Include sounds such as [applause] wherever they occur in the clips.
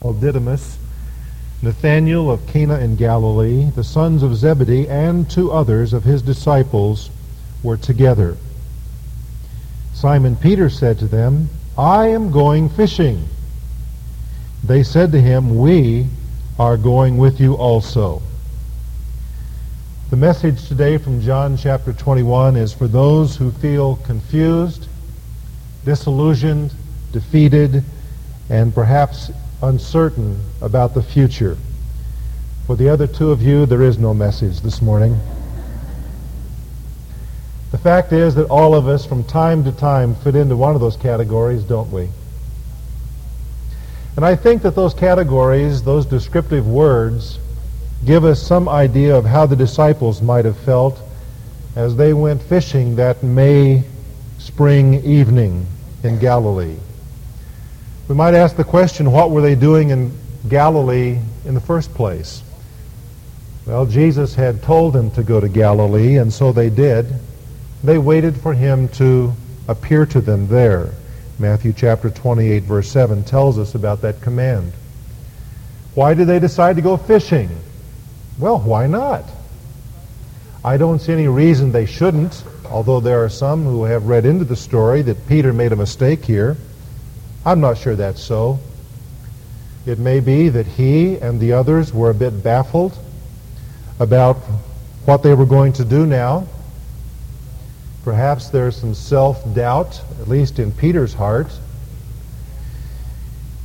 Didymus, Nathanael of Cana in Galilee, the sons of Zebedee, and two others of his disciples were together. Simon Peter said to them, I am going fishing. They said to him, We are going with you also. The message today from John chapter 21 is for those who feel confused, disillusioned, defeated, and perhaps uncertain about the future. For the other two of you, there is no message this morning. The fact is that all of us from time to time fit into one of those categories, don't we? And I think that those categories, those descriptive words, give us some idea of how the disciples might have felt as they went fishing that May spring evening in Galilee. We might ask the question, what were they doing in Galilee in the first place? Well, Jesus had told them to go to Galilee, and so they did. They waited for him to appear to them there. Matthew chapter 28, verse 7 tells us about that command. Why did they decide to go fishing? Well, why not? I don't see any reason they shouldn't, although there are some who have read into the story that Peter made a mistake here. I'm not sure that's so. It may be that he and the others were a bit baffled about what they were going to do now. Perhaps there's some self-doubt, at least in Peter's heart.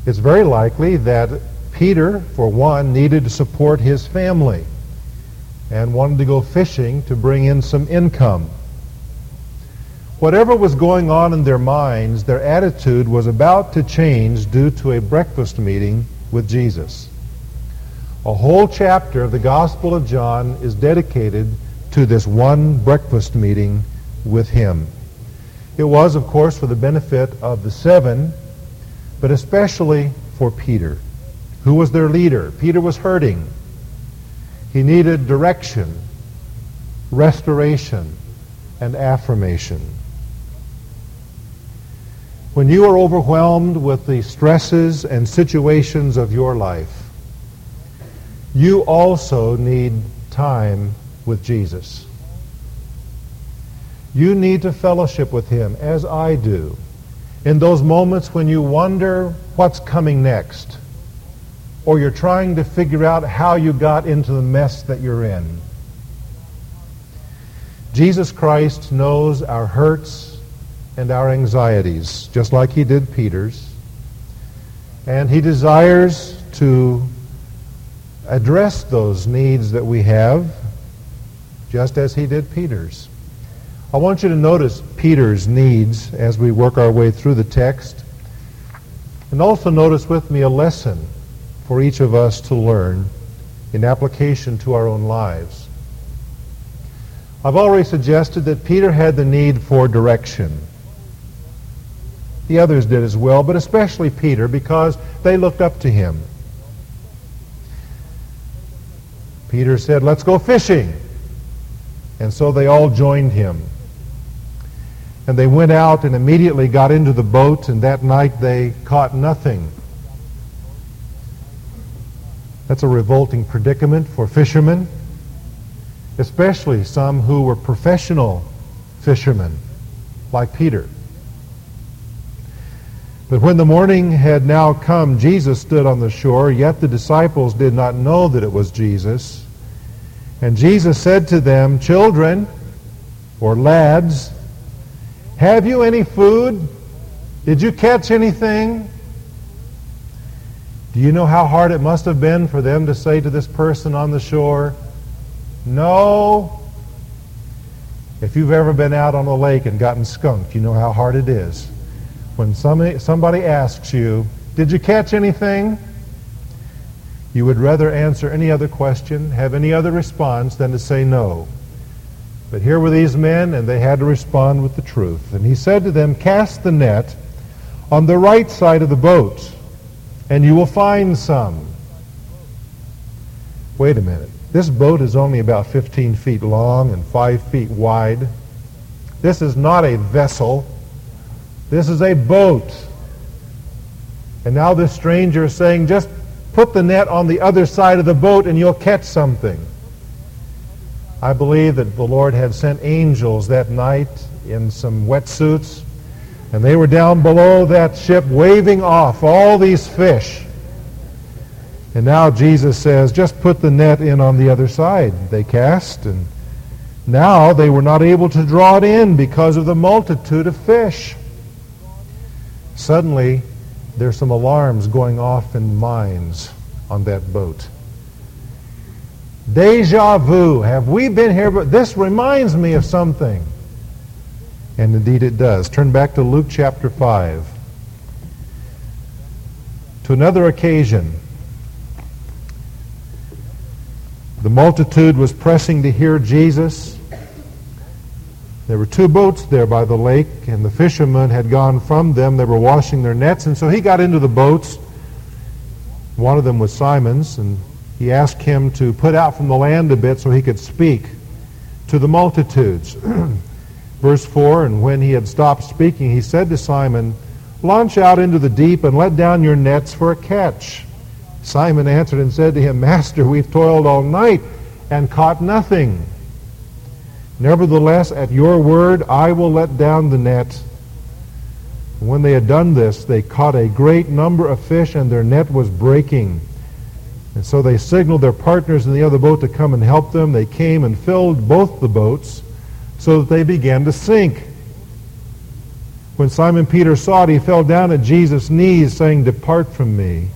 It's very likely that Peter, for one, needed to support his family and wanted to go fishing to bring in some income. Whatever was going on in their minds, their attitude was about to change due to a breakfast meeting with Jesus. A whole chapter of the Gospel of John is dedicated to this one breakfast meeting with him. It was, of course, for the benefit of the seven, but especially for Peter, who was their leader. Peter was hurting. He needed direction, restoration, and affirmation. When you are overwhelmed with the stresses and situations of your life, you also need time with Jesus. You need to fellowship with him, as I do, in those moments when you wonder what's coming next, or you're trying to figure out how you got into the mess that you're in. Jesus Christ knows our hurts and our anxieties, just like he did Peter's. And he desires to address those needs that we have, just as he did Peter's. I want you to notice Peter's needs as we work our way through the text. And also notice with me a lesson for each of us to learn in application to our own lives. I've already suggested that Peter had the need for direction. The others did as well, but especially Peter because they looked up to him. Peter said, Let's go fishing. And so they all joined him. And they went out and immediately got into the boat, and that night they caught nothing. That's a revolting predicament for fishermen, especially some who were professional fishermen, like Peter. But when the morning had now come, Jesus stood on the shore, yet the disciples did not know that it was Jesus. And Jesus said to them, Children, or lads, have you any food? Did you catch anything? Do you know how hard it must have been for them to say to this person on the shore, No? If you've ever been out on a lake and gotten skunked, you know how hard it is when somebody, somebody asks you, Did you catch anything? You would rather answer any other question, have any other response, than to say no. But here were these men, and they had to respond with the truth. And he said to them, Cast the net on the right side of the boat, and you will find some. Wait a minute. This boat is only about 15 feet long and 5 feet wide. This is not a vessel. This is a boat. And now this stranger is saying, just put the net on the other side of the boat and you'll catch something. I believe that the Lord had sent angels that night in some wetsuits, and they were down below that ship waving off all these fish. And now Jesus says, just put the net in on the other side. They cast, and now they were not able to draw it in because of the multitude of fish. Suddenly, there's some alarms going off in minds on that boat. Deja vu. Have we been here? But this reminds me of something. And indeed it does. Turn back to Luke chapter 5. To another occasion, the multitude was pressing to hear Jesus. There were two boats there by the lake, and the fishermen had gone from them. They were washing their nets, and so he got into the boats. One of them was Simon's, and he asked him to put out from the land a bit so he could speak to the multitudes. [clears throat] Verse 4 And when he had stopped speaking, he said to Simon, Launch out into the deep and let down your nets for a catch. Simon answered and said to him, Master, we've toiled all night and caught nothing. Nevertheless, at your word, I will let down the net. when they had done this, they caught a great number of fish, and their net was breaking. And so they signaled their partners in the other boat to come and help them. They came and filled both the boats so that they began to sink. When Simon Peter saw it, he fell down at Jesus' knees, saying, Depart from me,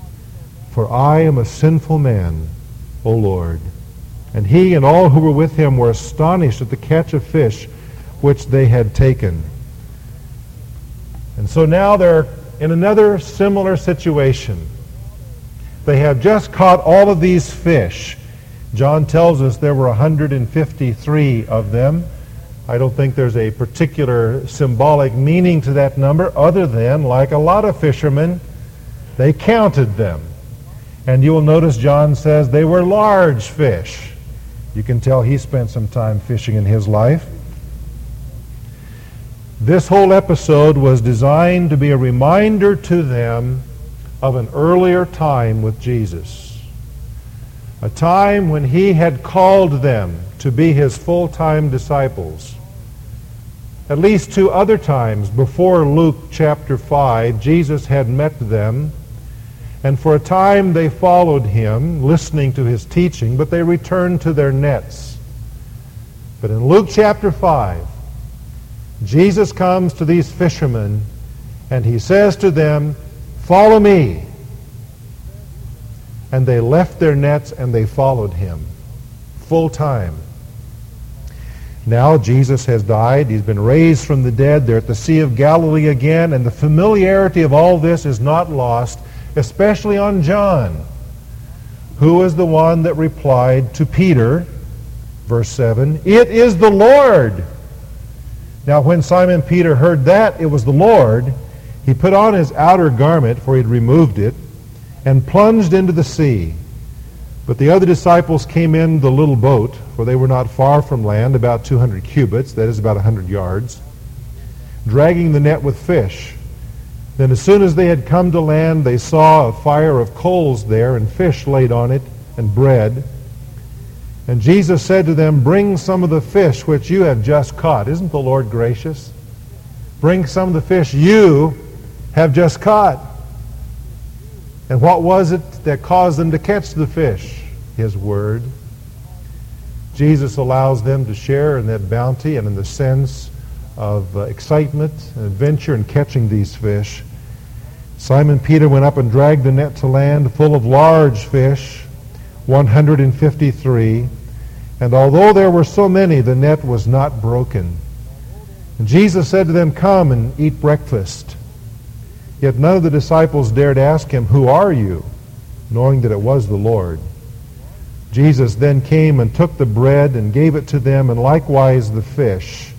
for I am a sinful man, O Lord. And he and all who were with him were astonished at the catch of fish which they had taken. And so now they're in another similar situation. They have just caught all of these fish. John tells us there were 153 of them. I don't think there's a particular symbolic meaning to that number other than, like a lot of fishermen, they counted them. And you will notice John says they were large fish. You can tell he spent some time fishing in his life. This whole episode was designed to be a reminder to them of an earlier time with Jesus. A time when he had called them to be his full-time disciples. At least two other times before Luke chapter 5, Jesus had met them and for a time they followed him, listening to his teaching, but they returned to their nets. But in Luke chapter 5, Jesus comes to these fishermen and he says to them, Follow me. And they left their nets and they followed him full time. Now Jesus has died. He's been raised from the dead. They're at the Sea of Galilee again, and the familiarity of all this is not lost especially on John, who was the one that replied to Peter, verse 7, It is the Lord. Now, when Simon Peter heard that it was the Lord, he put on his outer garment, for he had removed it, and plunged into the sea. But the other disciples came in the little boat, for they were not far from land, about 200 cubits, that is about 100 yards, dragging the net with fish. Then as soon as they had come to land, they saw a fire of coals there, and fish laid on it, and bread. And Jesus said to them, Bring some of the fish which you have just caught. Isn't the Lord gracious? Bring some of the fish you have just caught. And what was it that caused them to catch the fish? His word. Jesus allows them to share in that bounty and in the sense of uh, excitement and adventure in catching these fish. Simon Peter went up and dragged the net to land full of large fish, 153. And although there were so many, the net was not broken. And Jesus said to them, Come and eat breakfast. Yet none of the disciples dared ask him, Who are you? knowing that it was the Lord. Jesus then came and took the bread and gave it to them, and likewise the fish.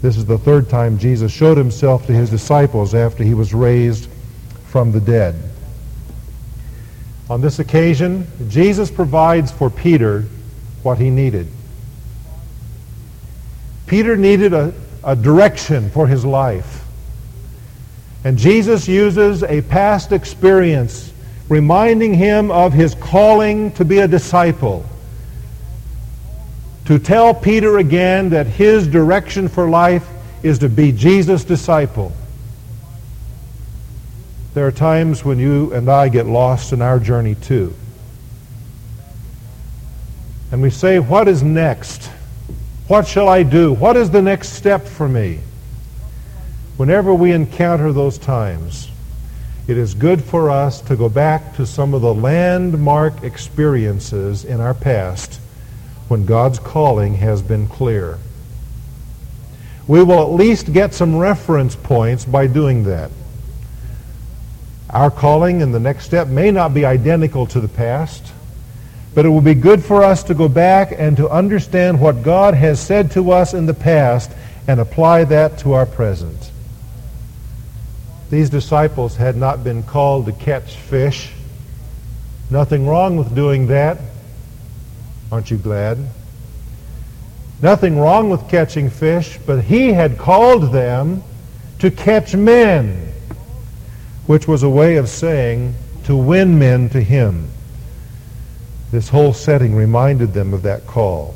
This is the third time Jesus showed himself to his disciples after he was raised from the dead. On this occasion, Jesus provides for Peter what he needed. Peter needed a, a direction for his life. And Jesus uses a past experience reminding him of his calling to be a disciple, to tell Peter again that his direction for life is to be Jesus' disciple. There are times when you and I get lost in our journey too. And we say, what is next? What shall I do? What is the next step for me? Whenever we encounter those times, it is good for us to go back to some of the landmark experiences in our past when God's calling has been clear. We will at least get some reference points by doing that. Our calling and the next step may not be identical to the past, but it will be good for us to go back and to understand what God has said to us in the past and apply that to our present. These disciples had not been called to catch fish. Nothing wrong with doing that. Aren't you glad? Nothing wrong with catching fish, but he had called them to catch men, which was a way of saying to win men to him. This whole setting reminded them of that call.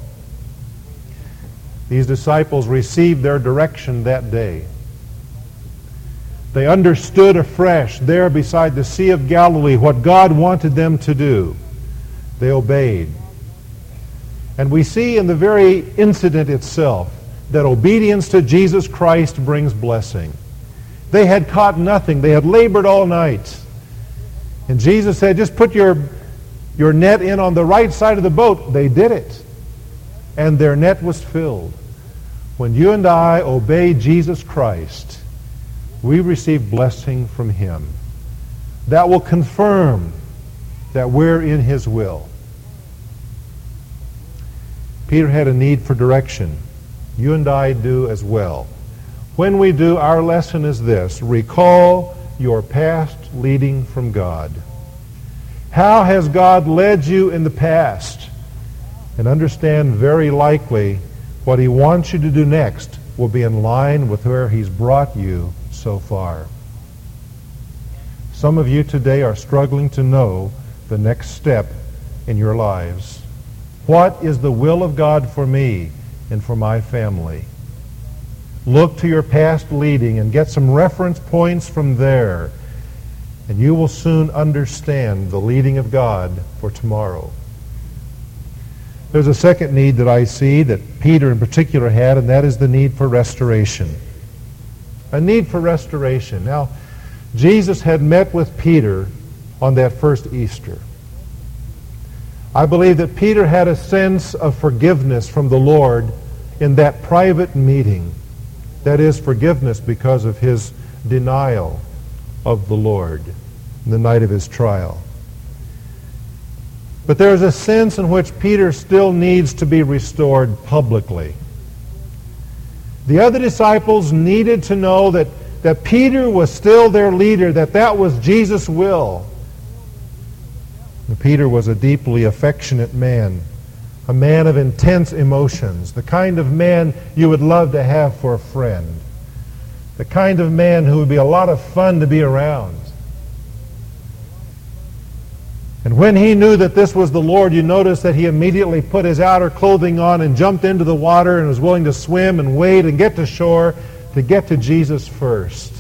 These disciples received their direction that day. They understood afresh there beside the Sea of Galilee what God wanted them to do. They obeyed. And we see in the very incident itself that obedience to Jesus Christ brings blessing. They had caught nothing. They had labored all night. And Jesus said, just put your, your net in on the right side of the boat. They did it. And their net was filled. When you and I obey Jesus Christ, we receive blessing from him. That will confirm that we're in his will. Peter had a need for direction. You and I do as well. When we do, our lesson is this. Recall your past leading from God. How has God led you in the past? And understand very likely what he wants you to do next will be in line with where he's brought you so far. Some of you today are struggling to know the next step in your lives. What is the will of God for me and for my family? Look to your past leading and get some reference points from there, and you will soon understand the leading of God for tomorrow. There's a second need that I see that Peter in particular had, and that is the need for restoration a need for restoration. Now, Jesus had met with Peter on that first Easter. I believe that Peter had a sense of forgiveness from the Lord in that private meeting. That is, forgiveness because of his denial of the Lord in the night of his trial. But there's a sense in which Peter still needs to be restored publicly. The other disciples needed to know that, that Peter was still their leader, that that was Jesus' will. Peter was a deeply affectionate man, a man of intense emotions, the kind of man you would love to have for a friend, the kind of man who would be a lot of fun to be around. And when he knew that this was the Lord, you notice that he immediately put his outer clothing on and jumped into the water and was willing to swim and wade and get to shore to get to Jesus first.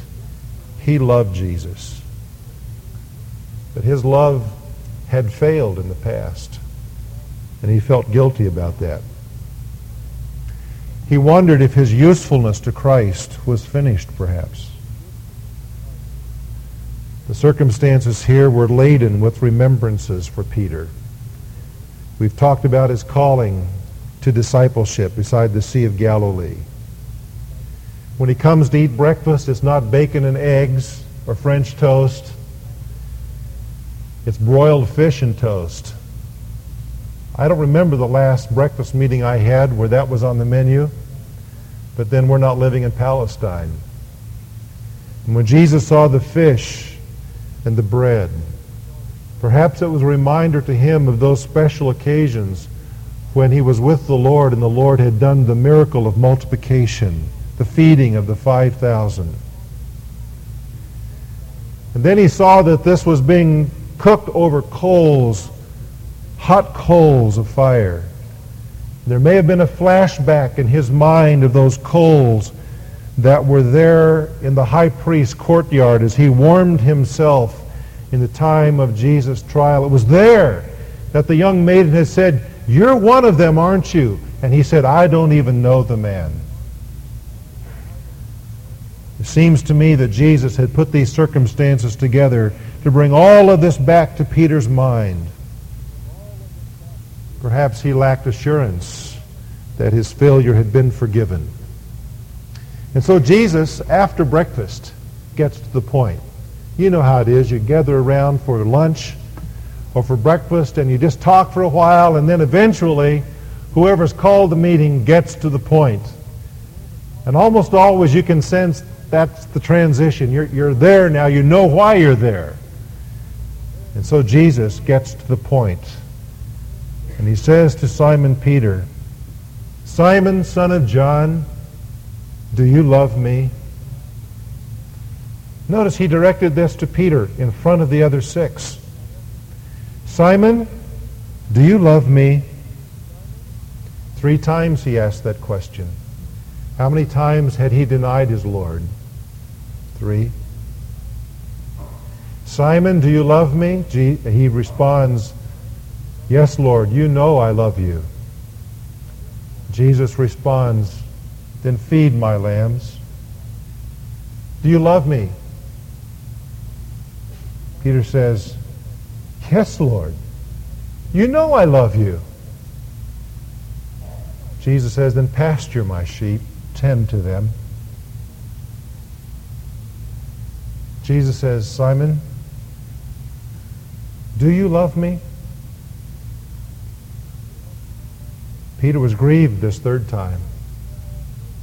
He loved Jesus. But his love had failed in the past. And he felt guilty about that. He wondered if his usefulness to Christ was finished, perhaps. The circumstances here were laden with remembrances for Peter. We've talked about his calling to discipleship beside the Sea of Galilee. When he comes to eat breakfast, it's not bacon and eggs or French toast. It's broiled fish and toast. I don't remember the last breakfast meeting I had where that was on the menu, but then we're not living in Palestine. And when Jesus saw the fish and the bread. Perhaps it was a reminder to him of those special occasions when he was with the Lord and the Lord had done the miracle of multiplication, the feeding of the 5,000. And then he saw that this was being cooked over coals, hot coals of fire. There may have been a flashback in his mind of those coals that were there in the high priest's courtyard as he warmed himself in the time of Jesus' trial. It was there that the young maiden had said, You're one of them, aren't you? And he said, I don't even know the man. It seems to me that Jesus had put these circumstances together to bring all of this back to Peter's mind. Perhaps he lacked assurance that his failure had been forgiven. And so Jesus, after breakfast, gets to the point. You know how it is. You gather around for lunch or for breakfast and you just talk for a while and then eventually whoever's called the meeting gets to the point. And almost always you can sense that's the transition. You're, you're there now. You know why you're there. And so Jesus gets to the point. And he says to Simon Peter, Simon, son of John, do you love me? Notice he directed this to Peter in front of the other six. Simon, do you love me? Three times he asked that question. How many times had he denied his Lord? 3. Simon, do you love me? He responds, Yes, Lord, you know I love you. Jesus responds, Then feed my lambs. Do you love me? Peter says, Yes, Lord. You know I love you. Jesus says, Then pasture my sheep, tend to them. Jesus says, Simon, do you love me? Peter was grieved this third time.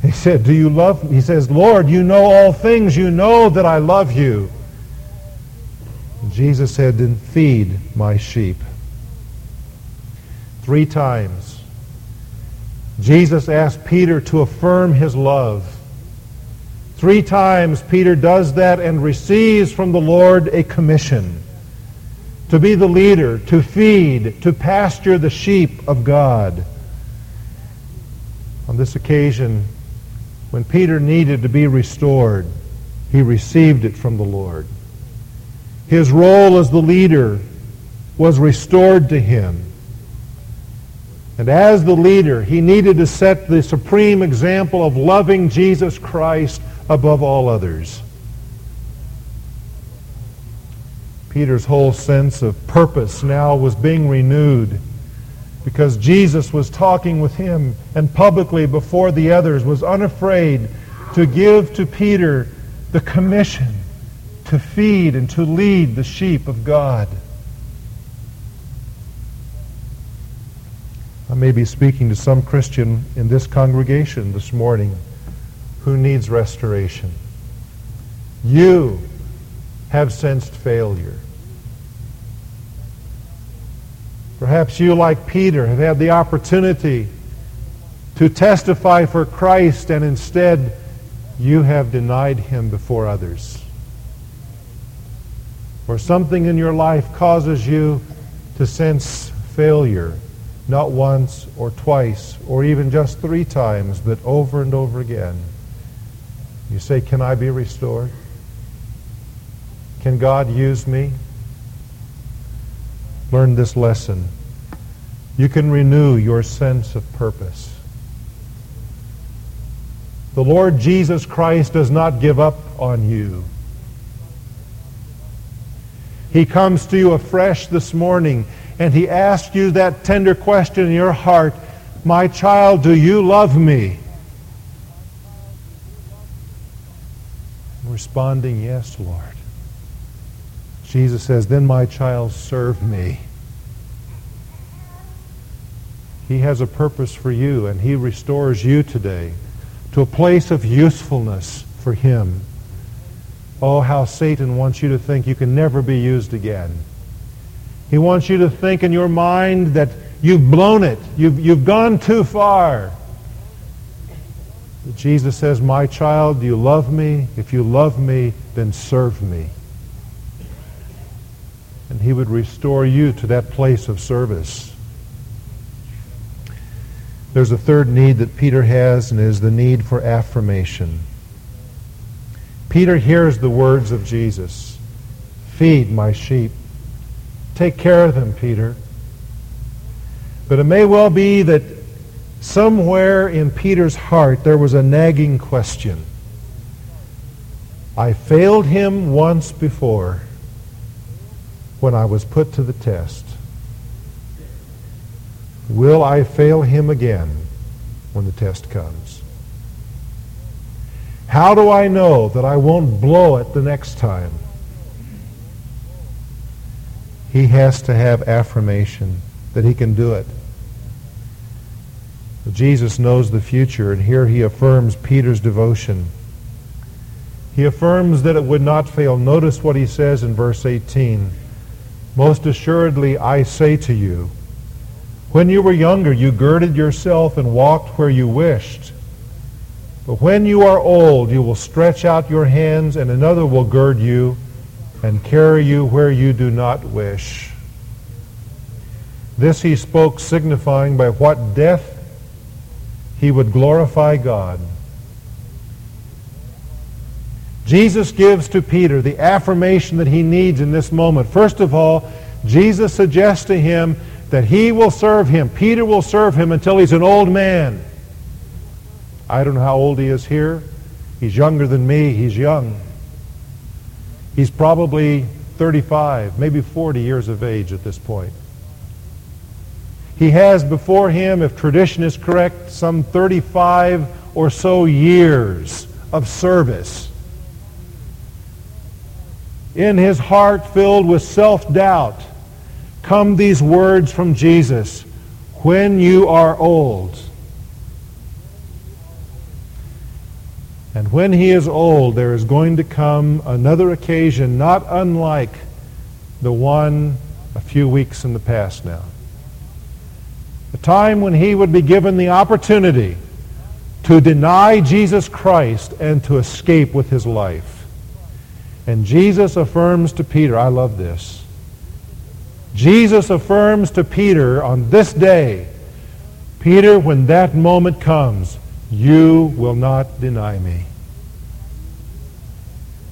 He said, Do you love me? He says, Lord, you know all things. You know that I love you. And Jesus said, Then feed my sheep. Three times, Jesus asked Peter to affirm his love. Three times Peter does that and receives from the Lord a commission to be the leader, to feed, to pasture the sheep of God. On this occasion, when Peter needed to be restored, he received it from the Lord. His role as the leader was restored to him. And as the leader, he needed to set the supreme example of loving Jesus Christ above all others. Peter's whole sense of purpose now was being renewed because Jesus was talking with him and publicly before the others was unafraid to give to Peter the commission to feed and to lead the sheep of God. I may be speaking to some Christian in this congregation this morning who needs restoration. You have sensed failure. Perhaps you, like Peter, have had the opportunity to testify for Christ and instead you have denied him before others. Or something in your life causes you to sense failure, not once or twice or even just three times, but over and over again. You say, Can I be restored? Can God use me? Learn this lesson. You can renew your sense of purpose. The Lord Jesus Christ does not give up on you. He comes to you afresh this morning and he asks you that tender question in your heart My child, do you love me? responding, Yes, Lord. Jesus says, Then my child, serve me. He has a purpose for you, and he restores you today to a place of usefulness for him. Oh, how Satan wants you to think you can never be used again. He wants you to think in your mind that you've blown it. You've, you've gone too far. Jesus says, My child, do you love me? If you love me, then serve me. And he would restore you to that place of service. There's a third need that Peter has, and is the need for affirmation. Peter hears the words of Jesus Feed my sheep. Take care of them, Peter. But it may well be that somewhere in Peter's heart there was a nagging question. I failed him once before when I was put to the test. Will I fail him again when the test comes? How do I know that I won't blow it the next time? He has to have affirmation that he can do it. Jesus knows the future, and here he affirms Peter's devotion. He affirms that it would not fail. Notice what he says in verse 18. Most assuredly, I say to you, when you were younger, you girded yourself and walked where you wished. But when you are old, you will stretch out your hands, and another will gird you and carry you where you do not wish. This he spoke, signifying by what death he would glorify God. Jesus gives to Peter the affirmation that he needs in this moment. First of all, Jesus suggests to him that he will serve him. Peter will serve him until he's an old man. I don't know how old he is here. He's younger than me. He's young. He's probably 35, maybe 40 years of age at this point. He has before him, if tradition is correct, some 35 or so years of service. In his heart filled with self-doubt come these words from Jesus, when you are old. And when he is old, there is going to come another occasion not unlike the one a few weeks in the past now a time when he would be given the opportunity to deny Jesus Christ and to escape with his life. And Jesus affirms to Peter, I love this. Jesus affirms to Peter on this day, Peter, when that moment comes, you will not deny me.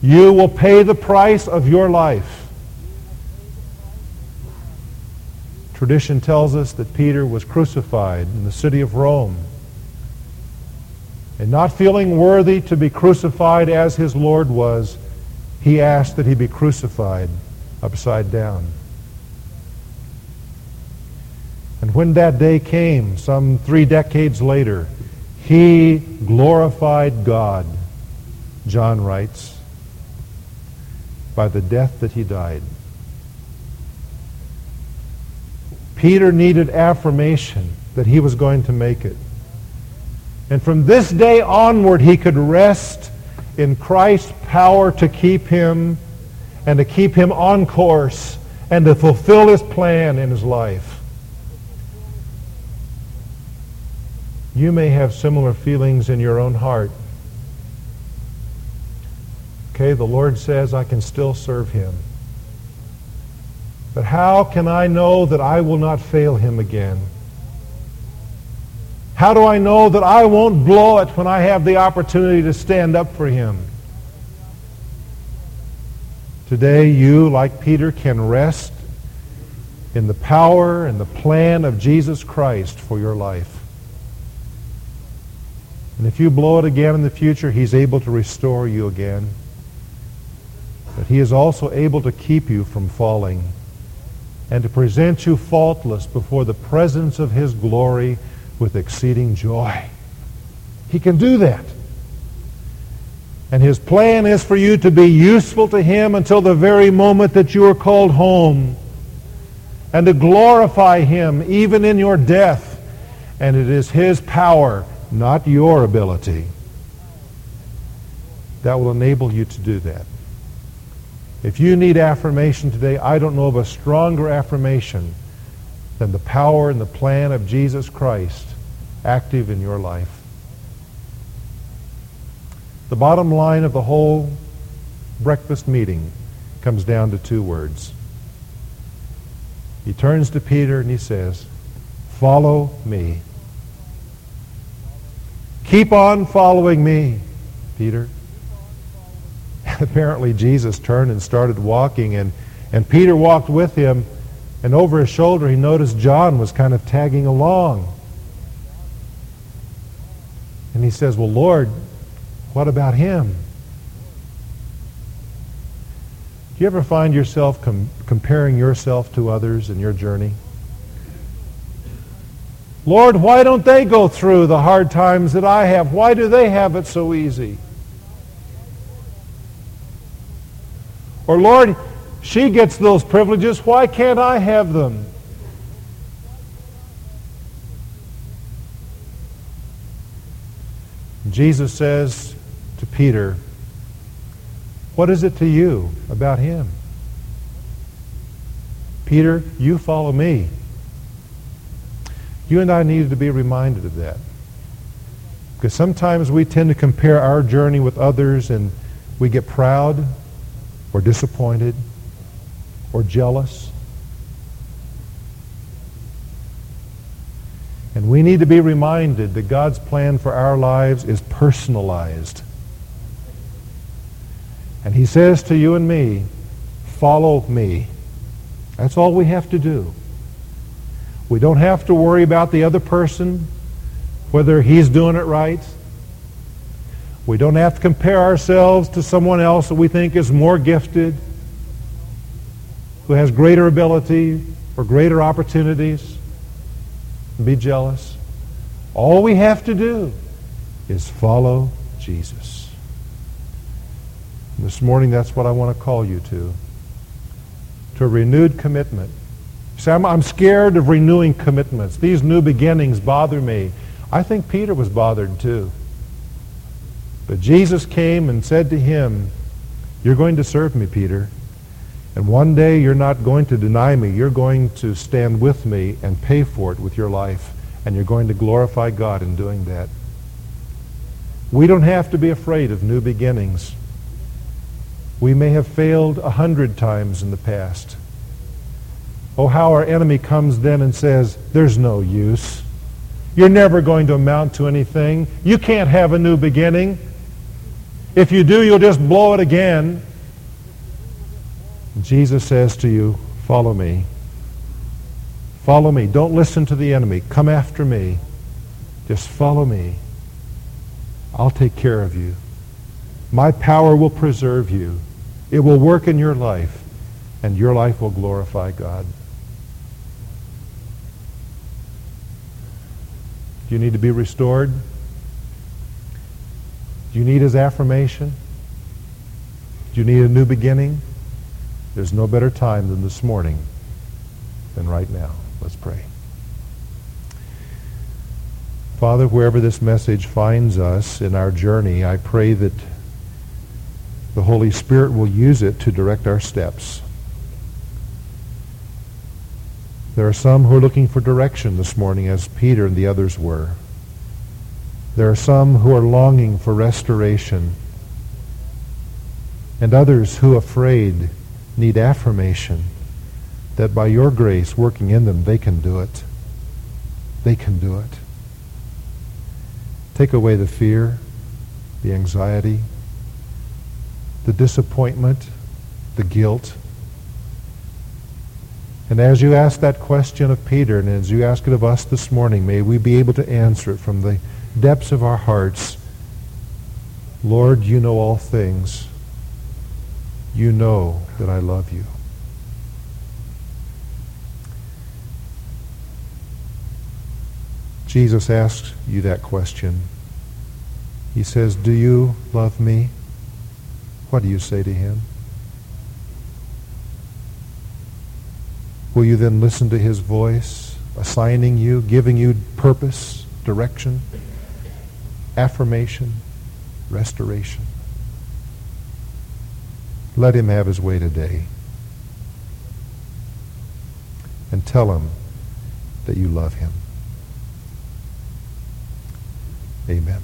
You will pay the price of your life. Tradition tells us that Peter was crucified in the city of Rome. And not feeling worthy to be crucified as his Lord was, he asked that he be crucified upside down. And when that day came, some three decades later, he glorified God, John writes, by the death that he died. Peter needed affirmation that he was going to make it. And from this day onward, he could rest in Christ's power to keep him and to keep him on course and to fulfill his plan in his life. You may have similar feelings in your own heart. Okay, the Lord says, I can still serve him. But how can I know that I will not fail him again? How do I know that I won't blow it when I have the opportunity to stand up for him? Today, you, like Peter, can rest in the power and the plan of Jesus Christ for your life. And if you blow it again in the future, he's able to restore you again. But he is also able to keep you from falling and to present you faultless before the presence of his glory with exceeding joy. He can do that. And his plan is for you to be useful to him until the very moment that you are called home and to glorify him even in your death. And it is his power, not your ability, that will enable you to do that. If you need affirmation today, I don't know of a stronger affirmation than the power and the plan of Jesus Christ active in your life. The bottom line of the whole breakfast meeting comes down to two words. He turns to Peter and he says, Follow me. Keep on following me, Peter. [laughs] Apparently Jesus turned and started walking, and, and Peter walked with him, and over his shoulder he noticed John was kind of tagging along. And he says, Well, Lord, what about him? Do you ever find yourself com- comparing yourself to others in your journey? Lord, why don't they go through the hard times that I have? Why do they have it so easy? Or, Lord, she gets those privileges. Why can't I have them? Jesus says to Peter, what is it to you about him? Peter, you follow me. You and I needed to be reminded of that. Because sometimes we tend to compare our journey with others and we get proud or disappointed or jealous. And we need to be reminded that God's plan for our lives is personalized. And he says to you and me, follow me. That's all we have to do. We don't have to worry about the other person, whether he's doing it right. We don't have to compare ourselves to someone else that we think is more gifted, who has greater ability or greater opportunities, be jealous. All we have to do is follow Jesus. This morning, that's what I want to call you to. To a renewed commitment. See, I'm, I'm scared of renewing commitments. These new beginnings bother me. I think Peter was bothered too. But Jesus came and said to him, You're going to serve me, Peter. And one day you're not going to deny me. You're going to stand with me and pay for it with your life. And you're going to glorify God in doing that. We don't have to be afraid of new beginnings. We may have failed a hundred times in the past. Oh, how our enemy comes then and says, there's no use. You're never going to amount to anything. You can't have a new beginning. If you do, you'll just blow it again. Jesus says to you, follow me. Follow me. Don't listen to the enemy. Come after me. Just follow me. I'll take care of you. My power will preserve you. It will work in your life, and your life will glorify God. Do you need to be restored? Do you need his affirmation? Do you need a new beginning? There's no better time than this morning than right now. Let's pray. Father, wherever this message finds us in our journey, I pray that the Holy Spirit will use it to direct our steps. There are some who are looking for direction this morning, as Peter and the others were. There are some who are longing for restoration, and others who, are afraid, need affirmation that by your grace working in them, they can do it. They can do it. Take away the fear, the anxiety, the disappointment, the guilt. And as you ask that question of Peter, and as you ask it of us this morning, may we be able to answer it from the depths of our hearts. Lord, you know all things. You know that I love you. Jesus asks you that question. He says, Do you love me? What do you say to him? Will you then listen to his voice, assigning you, giving you purpose, direction, affirmation, restoration? Let him have his way today. And tell him that you love him. Amen.